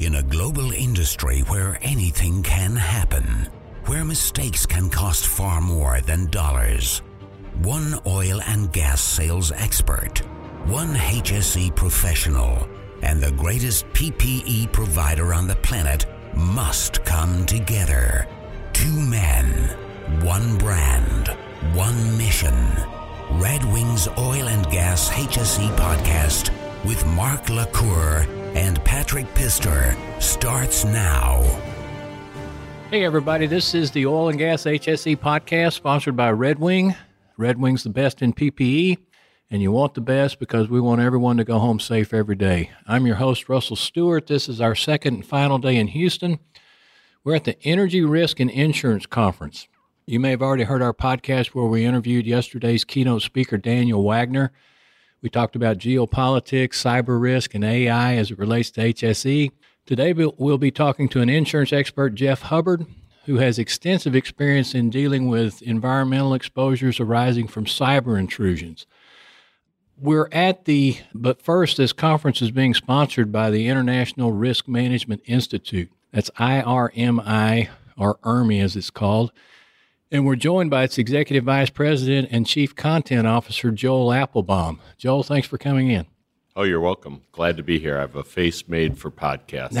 In a global industry where anything can happen, where mistakes can cost far more than dollars, one oil and gas sales expert, one HSE professional, and the greatest PPE provider on the planet must come together. Two men, one brand, one mission. Red Wings Oil and Gas HSE podcast with Mark LaCour and Patrick Pistor starts now. Hey, everybody, this is the Oil and Gas HSE podcast sponsored by Red Wing. Red Wing's the best in PPE, and you want the best because we want everyone to go home safe every day. I'm your host, Russell Stewart. This is our second and final day in Houston. We're at the Energy Risk and Insurance Conference. You may have already heard our podcast where we interviewed yesterday's keynote speaker, Daniel Wagner. We talked about geopolitics, cyber risk, and AI as it relates to HSE. Today, we'll be talking to an insurance expert, Jeff Hubbard, who has extensive experience in dealing with environmental exposures arising from cyber intrusions. We're at the, but first, this conference is being sponsored by the International Risk Management Institute. That's IRMI, or IRMI as it's called. And we're joined by its Executive Vice President and Chief Content Officer, Joel Applebaum. Joel, thanks for coming in. Oh, you're welcome. Glad to be here. I have a face made for podcasts.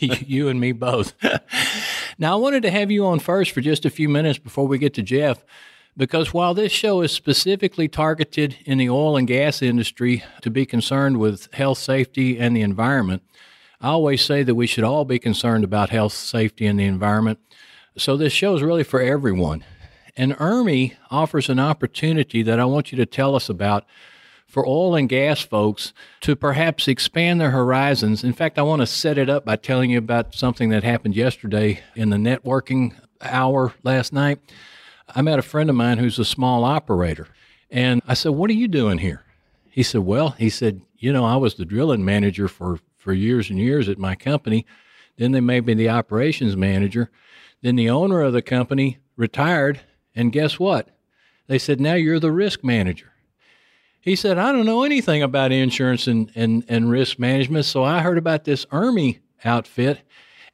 you and me both. now, I wanted to have you on first for just a few minutes before we get to Jeff, because while this show is specifically targeted in the oil and gas industry to be concerned with health, safety, and the environment, I always say that we should all be concerned about health, safety, and the environment. So this show is really for everyone. And IRMI offers an opportunity that I want you to tell us about for oil and gas folks to perhaps expand their horizons. In fact, I want to set it up by telling you about something that happened yesterday in the networking hour last night. I met a friend of mine who's a small operator. And I said, What are you doing here? He said, Well, he said, You know, I was the drilling manager for, for years and years at my company. Then they made me the operations manager. Then the owner of the company retired, and guess what? They said, now you're the risk manager. He said, I don't know anything about insurance and, and, and risk management, so I heard about this IRMI outfit,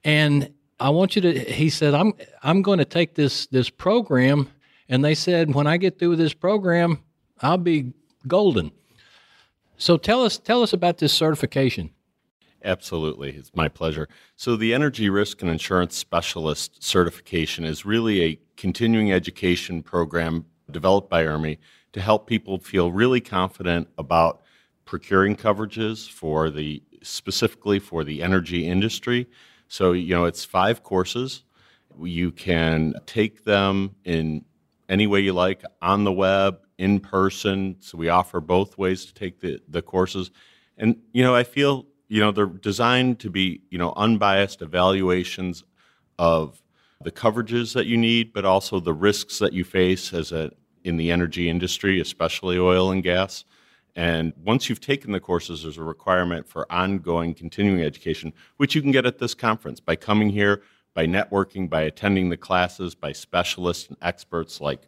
and I want you to. He said, I'm I'm going to take this this program, and they said when I get through with this program, I'll be golden. So tell us tell us about this certification. Absolutely. It's my pleasure. So, the Energy Risk and Insurance Specialist certification is really a continuing education program developed by IRMI to help people feel really confident about procuring coverages for the specifically for the energy industry. So, you know, it's five courses. You can take them in any way you like on the web, in person. So, we offer both ways to take the, the courses. And, you know, I feel you know they're designed to be you know unbiased evaluations of the coverages that you need but also the risks that you face as a in the energy industry especially oil and gas. And once you've taken the courses there's a requirement for ongoing continuing education which you can get at this conference by coming here by networking by attending the classes by specialists and experts like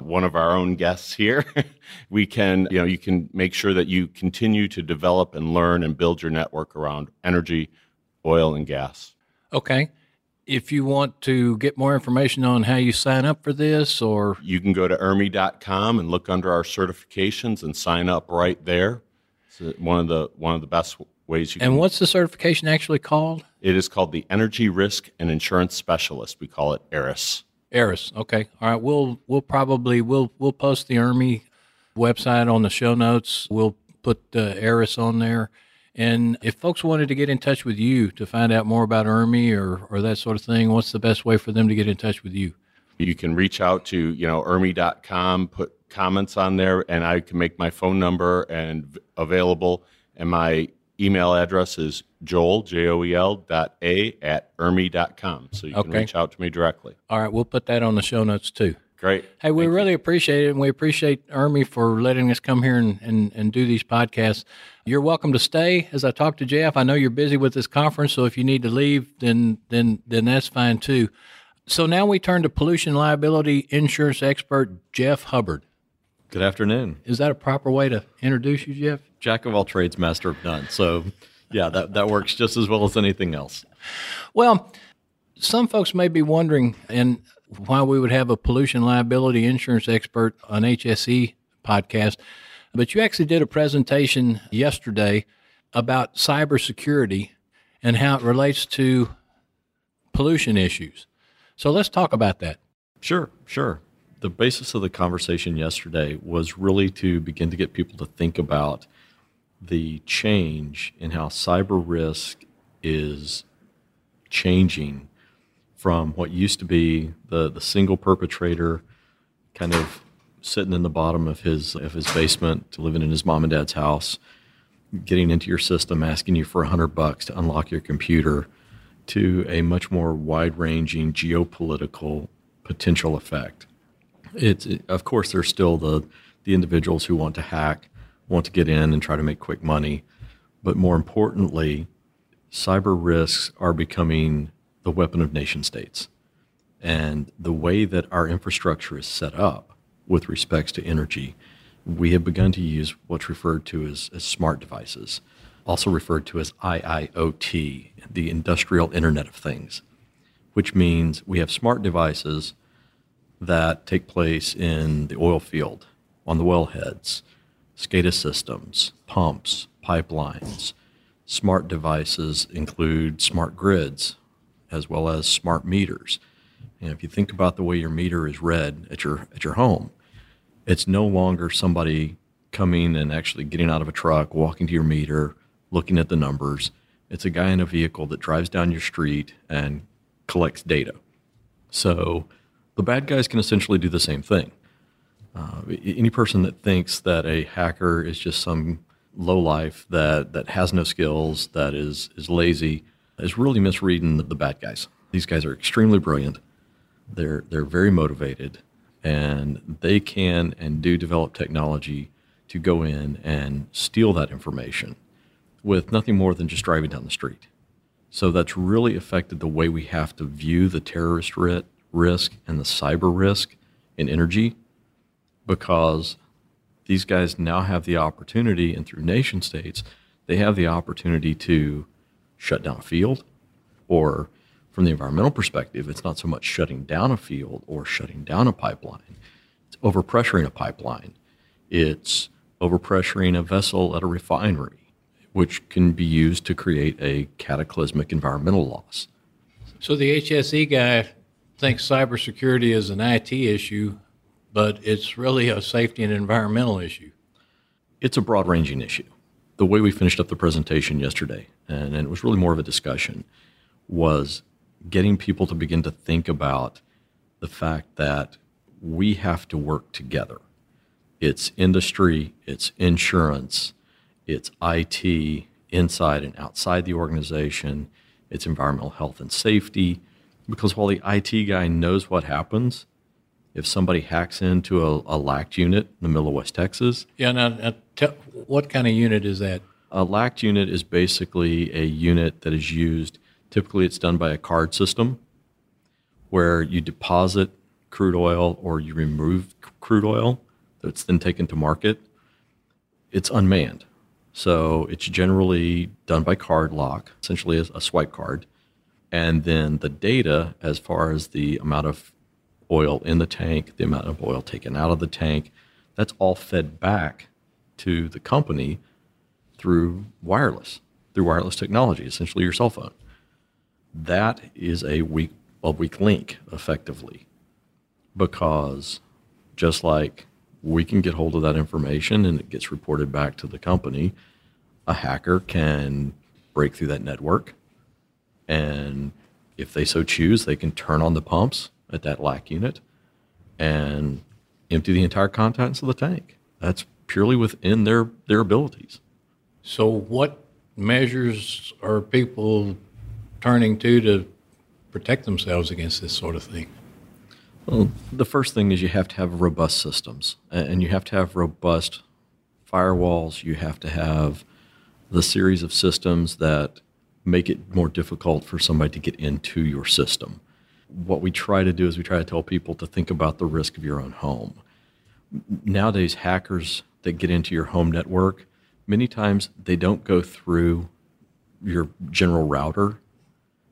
one of our own guests here, we can, you know, you can make sure that you continue to develop and learn and build your network around energy, oil, and gas. Okay. If you want to get more information on how you sign up for this or you can go to IRMI.com and look under our certifications and sign up right there. It's uh, one of the one of the best ways you can and can. what's the certification actually called? It is called the Energy Risk and Insurance Specialist. We call it ERIS. ERIS. Okay. All right. We'll we'll probably we'll we'll post the IRMI website on the show notes. We'll put uh, ERIS on there. And if folks wanted to get in touch with you to find out more about IRMI or, or that sort of thing, what's the best way for them to get in touch with you? You can reach out to, you know, IRMI.com, put comments on there, and I can make my phone number and available. And my email address is joel, J-O-E-L dot A at IRMI.com. So you can reach out to me directly. All right. We'll put that on the show notes too. Great. Hey, we Thank you. really appreciate it, and we appreciate IRMI for letting us come here and, and, and do these podcasts. You're welcome to stay. As I talk to Jeff, I know you're busy with this conference, so if you need to leave, then then then that's fine too. So now we turn to pollution liability insurance expert Jeff Hubbard. Good afternoon. Is that a proper way to introduce you, Jeff? Jack of all trades, master of none. So yeah, that, that works just as well as anything else. Well, some folks may be wondering, and why we would have a pollution liability insurance expert on HSE podcast, but you actually did a presentation yesterday about cybersecurity and how it relates to pollution issues. So let's talk about that. Sure, sure. The basis of the conversation yesterday was really to begin to get people to think about the change in how cyber risk is changing from what used to be the, the single perpetrator kind of sitting in the bottom of his of his basement living in his mom and dad's house getting into your system asking you for a hundred bucks to unlock your computer to a much more wide-ranging geopolitical potential effect. It's it, of course there's still the the individuals who want to hack want to get in and try to make quick money but more importantly cyber risks are becoming the weapon of nation states. And the way that our infrastructure is set up with respects to energy, we have begun to use what's referred to as, as smart devices, also referred to as IIoT, the Industrial Internet of Things, which means we have smart devices that take place in the oil field, on the wellheads, SCADA systems, pumps, pipelines. Smart devices include smart grids, as well as smart meters. And if you think about the way your meter is read at your at your home, it's no longer somebody coming and actually getting out of a truck, walking to your meter, looking at the numbers. It's a guy in a vehicle that drives down your street and collects data. So the bad guys can essentially do the same thing. Uh, any person that thinks that a hacker is just some low life that that has no skills, that is is lazy, is really misreading the, the bad guys. These guys are extremely brilliant. They're they're very motivated, and they can and do develop technology to go in and steal that information with nothing more than just driving down the street. So that's really affected the way we have to view the terrorist risk and the cyber risk in energy because these guys now have the opportunity, and through nation states, they have the opportunity to shut down a field, or from the environmental perspective, it's not so much shutting down a field or shutting down a pipeline. It's overpressuring a pipeline. It's overpressuring a vessel at a refinery, which can be used to create a cataclysmic environmental loss. So the HSE guy thinks cybersecurity is an IT issue, but it's really a safety and environmental issue. It's a broad ranging issue the way we finished up the presentation yesterday, and, and it was really more of a discussion, was getting people to begin to think about the fact that we have to work together. It's industry, it's insurance, it's IT inside and outside the organization, it's environmental health and safety. Because while the IT guy knows what happens, if somebody hacks into a, a LACT unit in the middle of West Texas. Yeah, now, now tell, what kind of unit is that? A LACT unit is basically a unit that is used, typically, it's done by a card system where you deposit crude oil or you remove crude oil that's then taken to market. It's unmanned. So it's generally done by card lock, essentially a swipe card. And then the data, as far as the amount of oil in the tank, the amount of oil taken out of the tank, that's all fed back to the company through wireless, through wireless technology, essentially your cell phone. That is a weak, a weak link, effectively, because just like we can get hold of that information and it gets reported back to the company, a hacker can break through that network. And if they so choose, they can turn on the pumps at that LACT unit and empty the entire contents of the tank. That's purely within their, their abilities. So, what measures are people turning to to protect themselves against this sort of thing? Well, the first thing is you have to have robust systems, and you have to have robust firewalls. You have to have the series of systems that make it more difficult for somebody to get into your system what we try to do is we try to tell people to think about the risk of your own home. Nowadays, hackers that get into your home network, many times they don't go through your general router,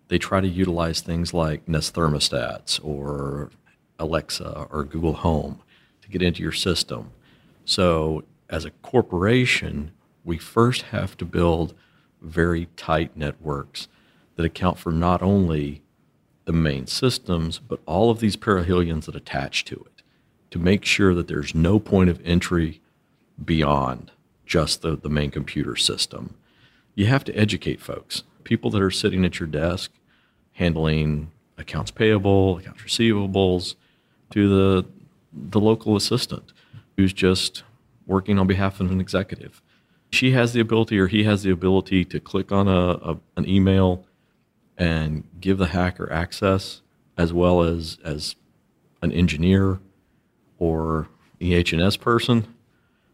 they try to utilize things like Nest thermostats or Alexa or Google Home to get into your system. So, as a corporation, we first have to build very tight networks that account for not only the main systems, but all of these peripherals that attach to it to make sure that there's no point of entry beyond just the, the main computer system. You have to educate folks. People that are sitting at your desk handling accounts payable, accounts receivables, to the the local assistant who's just working on behalf of an executive. She has the ability or he has the ability to click on a, a an email and give the hacker access as well as as an engineer or EH&S person.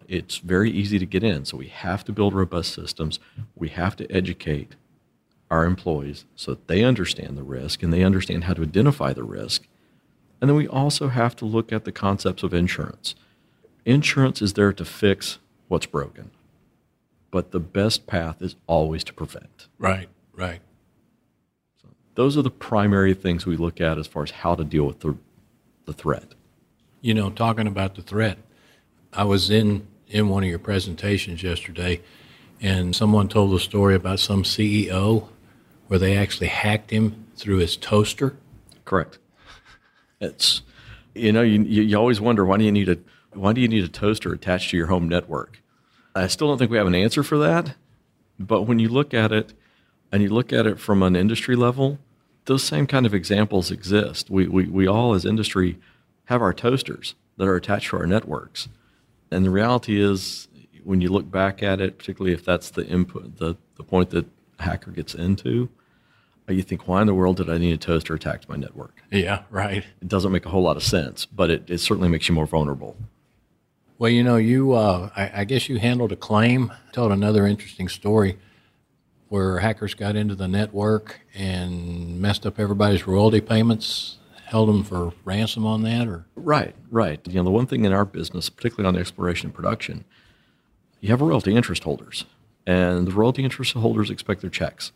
It's very easy to get in. So we have to build robust systems. We have to educate our employees so that they understand the risk and they understand how to identify the risk and then we also have to look at the concepts of insurance. Insurance is there to fix what's broken, but the best path is always to prevent. Right, right. Those are the primary things we look at as far as how to deal with the, the threat. You know, talking about the threat, I was in, in one of your presentations yesterday, and someone told a story about some CEO where they actually hacked him through his toaster. Correct. It's you know you you always wonder why do you need a why do you need a toaster attached to your home network? I still don't think we have an answer for that. But when you look at it and you look at it from an industry level, those same kind of examples exist. We, we, we all, as industry, have our toasters that are attached to our networks. And the reality is, when you look back at it, particularly if that's the input, the, the point that a hacker gets into, you think, why in the world did I need a toaster attached to my network? Yeah, right. It doesn't make a whole lot of sense, but it, it certainly makes you more vulnerable. Well, you know, you uh, I, I, guess you handled a claim. Told another interesting story where hackers got into the network and messed up everybody's royalty payments. Held them for ransom on that, or right, right. You know, the one thing in our business, particularly on the exploration and production, you have royalty interest holders, and the royalty interest holders expect their checks.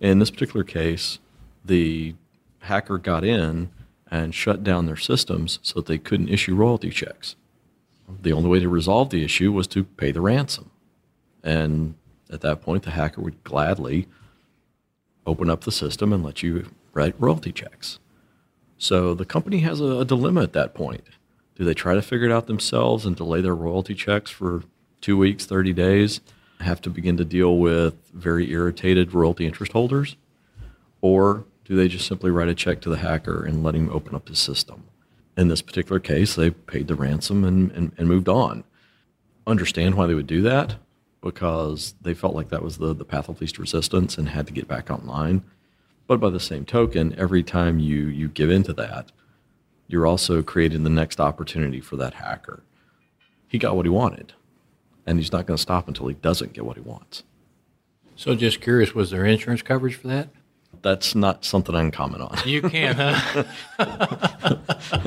In this particular case, the hacker got in and shut down their systems so that they couldn't issue royalty checks. The only way to resolve the issue was to pay the ransom. And at that point, the hacker would gladly open up the system and let you write royalty checks. So the company has a, a dilemma at that point. Do they try to figure it out themselves and delay their royalty checks for two weeks, 30 days? have to begin to deal with very irritated royalty interest holders? Or do they just simply write a check to the hacker and let him open up his system? In this particular case, they paid the ransom and, and, and moved on. Understand why they would do that because they felt like that was the, the path of least resistance and had to get back online. But by the same token, every time you, you give into that, you're also creating the next opportunity for that hacker. He got what he wanted and he's not going to stop until he doesn't get what he wants. So, just curious, was there insurance coverage for that? That's not something I can comment on. You can't, huh?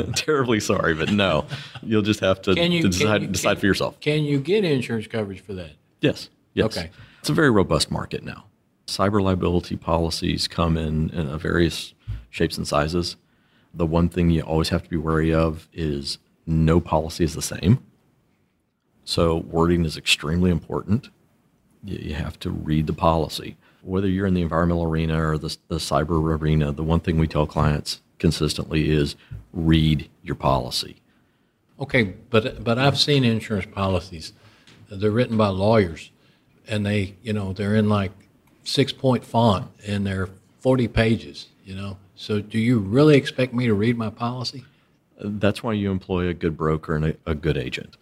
Terribly sorry, but no. You'll just have to, you, to decide, you, decide can, for yourself. Can you get insurance coverage for that? Yes. Yes. Okay. It's a very robust market now. Cyber liability policies come in, in uh, various shapes and sizes. The one thing you always have to be wary of is no policy is the same. So wording is extremely important. You have to read the policy. Whether you're in the environmental arena or the, the cyber arena, the one thing we tell clients consistently is read your policy. Okay, but but I've seen insurance policies. They're written by lawyers, and they you know they're in like six point font and they're forty pages. You know, so do you really expect me to read my policy? That's why you employ a good broker and a, a good agent.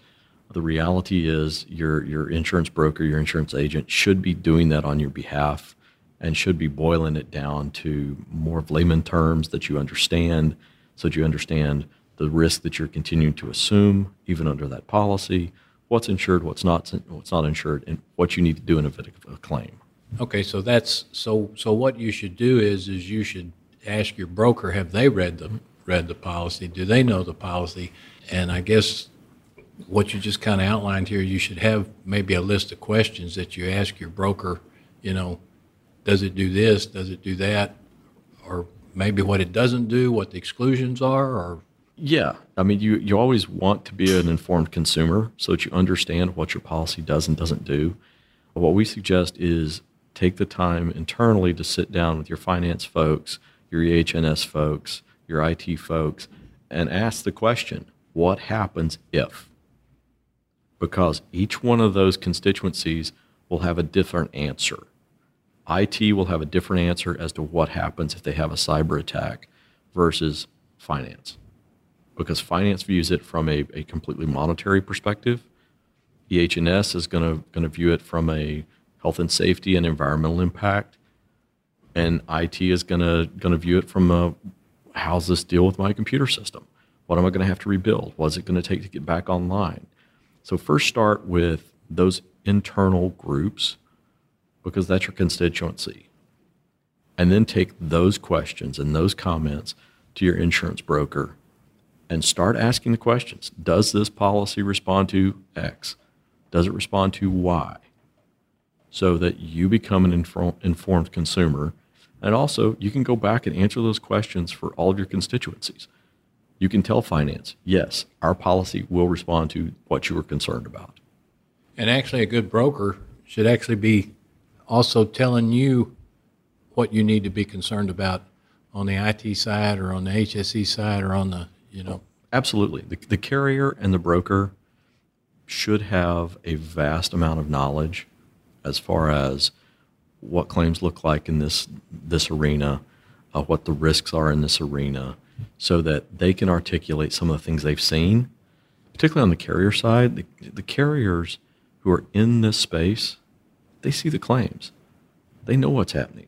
The reality is your your insurance broker, your insurance agent should be doing that on your behalf and should be boiling it down to more of layman terms that you understand so that you understand the risk that you're continuing to assume even under that policy, what's insured, what's not what's not insured, and what you need to do in of a claim. Okay, so that's so so what you should do is is you should ask your broker have they read the read the policy? Do they know the policy? And I guess what you just kind of outlined here, you should have maybe a list of questions that you ask your broker you know, does it do this? Does it do that? Or maybe what it doesn't do, what the exclusions are, or Yeah, I mean, you you always want to be an informed consumer so that you understand what your policy does and doesn't do. What we suggest is take the time internally to sit down with your finance folks, your EH&S folks, your IT folks, and ask the question: What happens if? Because each one of those constituencies will have a different answer. IT will have a different answer as to what happens if they have a cyber attack versus finance because finance views it from a, a completely monetary perspective. EHS is going to view it from a health and safety and environmental impact, and IT is going to view it from a how's this deal with my computer system? What am I going to have to rebuild? What's it going to take to get back online? So first start with those internal groups because that's your constituency. And then take those questions and those comments to your insurance broker and start asking the questions. Does this policy respond to X? Does it respond to Y? So that you become an infor- informed consumer. And also, you can go back and answer those questions for all of your constituencies. You can tell finance, yes, our policy will respond to what you were concerned about. and actually a good broker should actually be also telling you what you need to be concerned about on the IT side or on the HSE side or on the, you know, Absolutely. The, the carrier and the broker should have a vast amount of knowledge as far as what claims look like in this this arena, uh, what the risks are in this arena, so that they can articulate some of the things they've seen. Particularly on the carrier side, the, the carriers who are in this space, they see the claims. They know what's happening.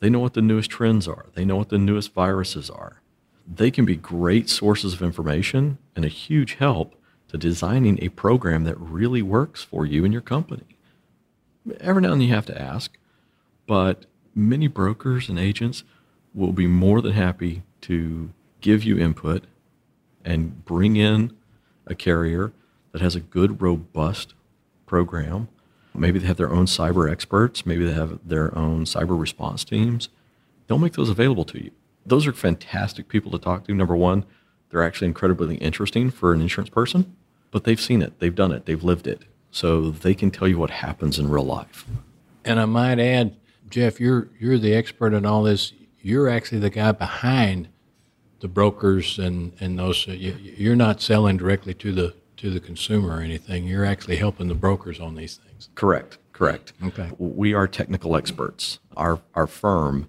They know what the newest trends are. They know what the newest viruses are they can be great sources of information and a huge help to designing a program that really works for you and your company. Every now and then you have to ask, but many brokers and agents will be more than happy to give you input and bring in a carrier that has a good, robust program. Maybe they have their own cyber experts, maybe they have their own cyber response teams. They'll make those available to you those are fantastic people to talk to. Number one, they're actually incredibly interesting for an insurance person, but they've seen it, they've done it, they've lived it. So they can tell you what happens in real life. And I might add, Jeff, you're you're the expert in all this. You're actually the guy behind the brokers and and those. You, you're not selling directly to the to the consumer or anything. You're actually helping the brokers on these things. Correct, correct. Okay. We are technical experts. Our, our firm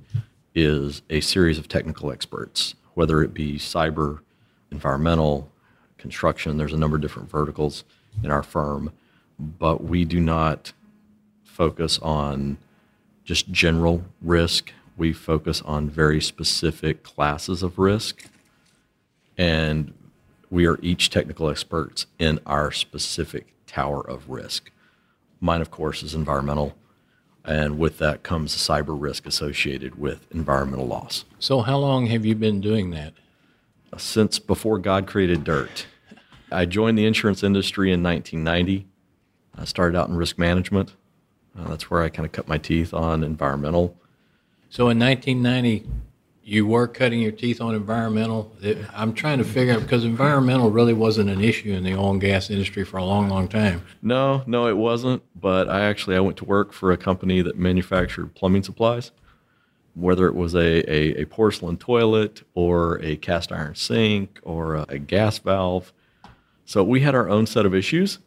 is a series of technical experts, whether it be cyber, environmental, construction. There's a number of different verticals in our firm, but we do not focus on just general risk. We focus on very specific classes of risk, and we are each technical experts in our specific tower of risk. Mine, of course, is environmental, and with that comes the cyber risk associated with environmental loss. So how long have you been doing that? Since before God created dirt, I joined the insurance industry in 1990. I started out in risk management. Uh, that's where I kind of cut my teeth on environmental. So in 1990, you were cutting your teeth on environmental. It- I'm trying to figure out because environmental really wasn't an issue in the oil and gas industry for a long, long time. No, no, it wasn't. But I actually I went to work for a company that manufactured plumbing supplies, whether it was a, a, a porcelain toilet or a cast iron sink or a, a gas valve. So we had our own set of issues,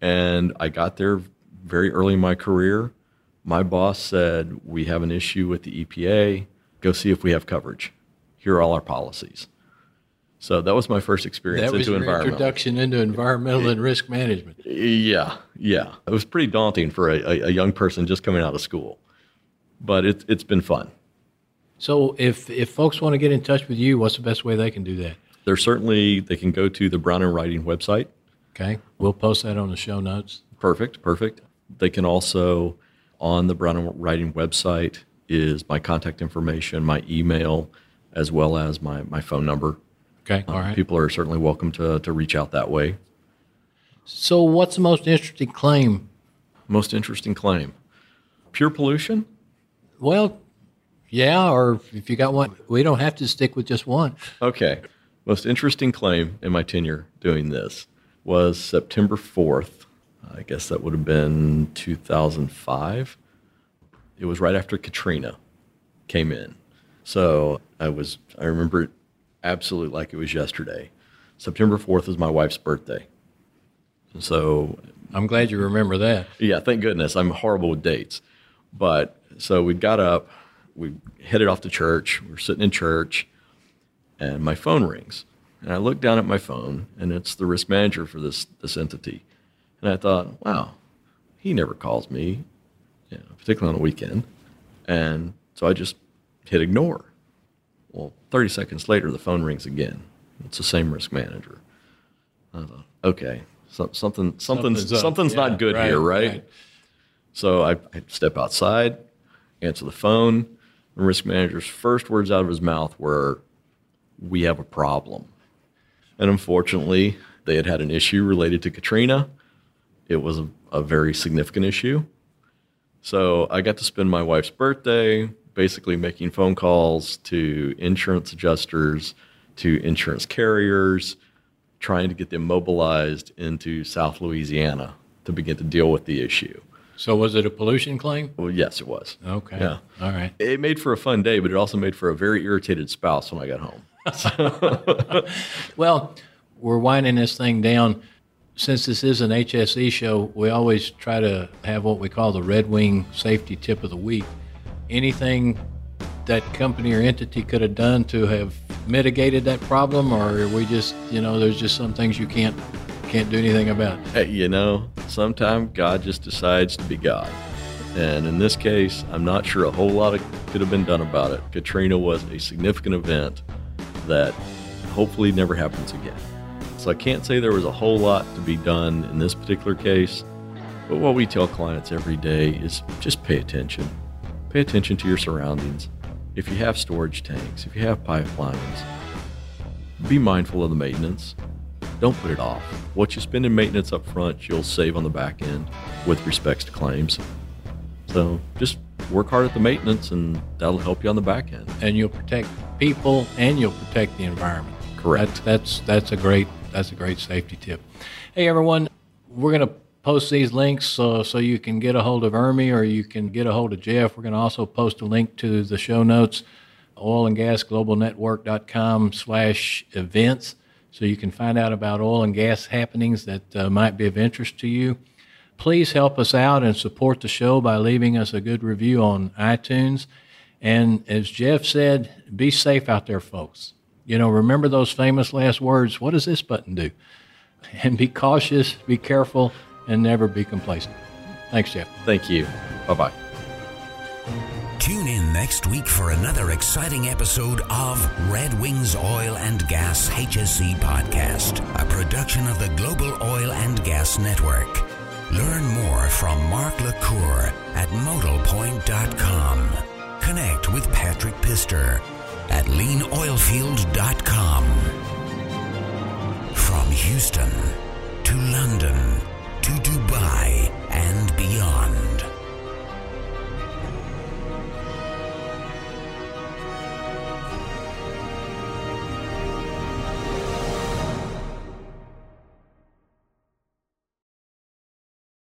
and I got there very early in my career. My boss said, "We have an issue with the EPA. Go see if we have coverage. Here are all our policies." So that was my first experience That was into environmental. introduction into environmental and risk management. Yeah, yeah. It was pretty daunting for a, a, young person just coming out of school, but it, it's been fun. So if if folks want to get in touch with you, what's the best way they can do that? There's certainly, they can go to the Brown and Riding website. Okay, we'll post that on the show notes. Perfect, perfect. They can also, on the Brown and Riding website, is my contact information, my email, as well as my, my phone number. Okay, uh, all right. People are certainly welcome to, to reach out that way. So what's the most interesting claim? Most interesting claim. Pure pollution? Well, yeah, or if you got one, we don't have to stick with just one. Okay. Most interesting claim in my tenure doing this was September 4th. I guess that would have been 2005. It was right after Katrina came in. So I was, I remember it absolutely like it was yesterday. September 4th is my wife's birthday. So I'm glad you remember that. yeah, thank goodness. I'm horrible with dates. But so we got up, we headed off to church. We are sitting in church, and my phone rings. And I look down at my phone, and it's the risk manager for this this entity. And I thought, wow, he never calls me, you know, particularly on a weekend. And so I just hit ignore. Well, 30 seconds later, the phone rings again. It's the same risk manager. I thought, okay, so, something something's Something's something's Yeah, not good right, here, right? right. So I, I step outside, answer the phone. The risk manager's first words out of his mouth were, "We have a problem." And unfortunately, they had had an issue related to Katrina. It was a, a very significant issue. So I got to spend my wife's birthday basically making phone calls to insurance adjusters, to insurance carriers, trying to get them mobilized into South Louisiana to begin to deal with the issue. So was it a pollution claim? Well, yes, it was. Okay. Yeah. All right. It made for a fun day, but it also made for a very irritated spouse when I got home. Well, we're winding this thing down. Since this is an HSE show, we always try to have what we call the Red Wing Safety Tip of the Week. Anything that company or entity could have done to have mitigated that problem, or we just, you know, there's just some things you can't can't do anything about. Hey, you know, sometimes God just decides to be God. And in this case, I'm not sure a whole lot of could have been done about it. Katrina was a significant event that hopefully never happens again. So I can't say there was a whole lot to be done in this particular case. But what we tell clients every day is just pay attention. Pay attention to your surroundings. If you have storage tanks, if you have pipelines, be mindful of the maintenance. Don't put it off. What you spend in maintenance up front, you'll save on the back end with respects to claims. So just work hard at the maintenance and that'll help you on the back end. And you'll protect people and you'll protect the environment. Correct. That's that's that's a great that's a great safety tip. Hey everyone, we're gonna post these links so so you can get a hold of IRMI or you can get a hold of Jeff. We're gonna also post a link to the show notes, oil and gas global network.com slash events, so you can find out about oil and gas happenings that uh, might be of interest to you. Please help us out and support the show by leaving us a good review on iTunes. And as Jeff said, be safe out there, folks. You know, remember those famous last words. What does this button do? And be cautious, be careful, and never be complacent. Thanks, Jeff. Thank you. Bye bye. Tune in next week for another exciting episode of Red Wings Oil and Gas HSE Podcast, a production of the Global Oil and Gas Network. Learn more from Mark LaCour at modalpoint.com. Connect with Patrick Pistor at leanoilfield.com. From Houston to London to Dubai and beyond.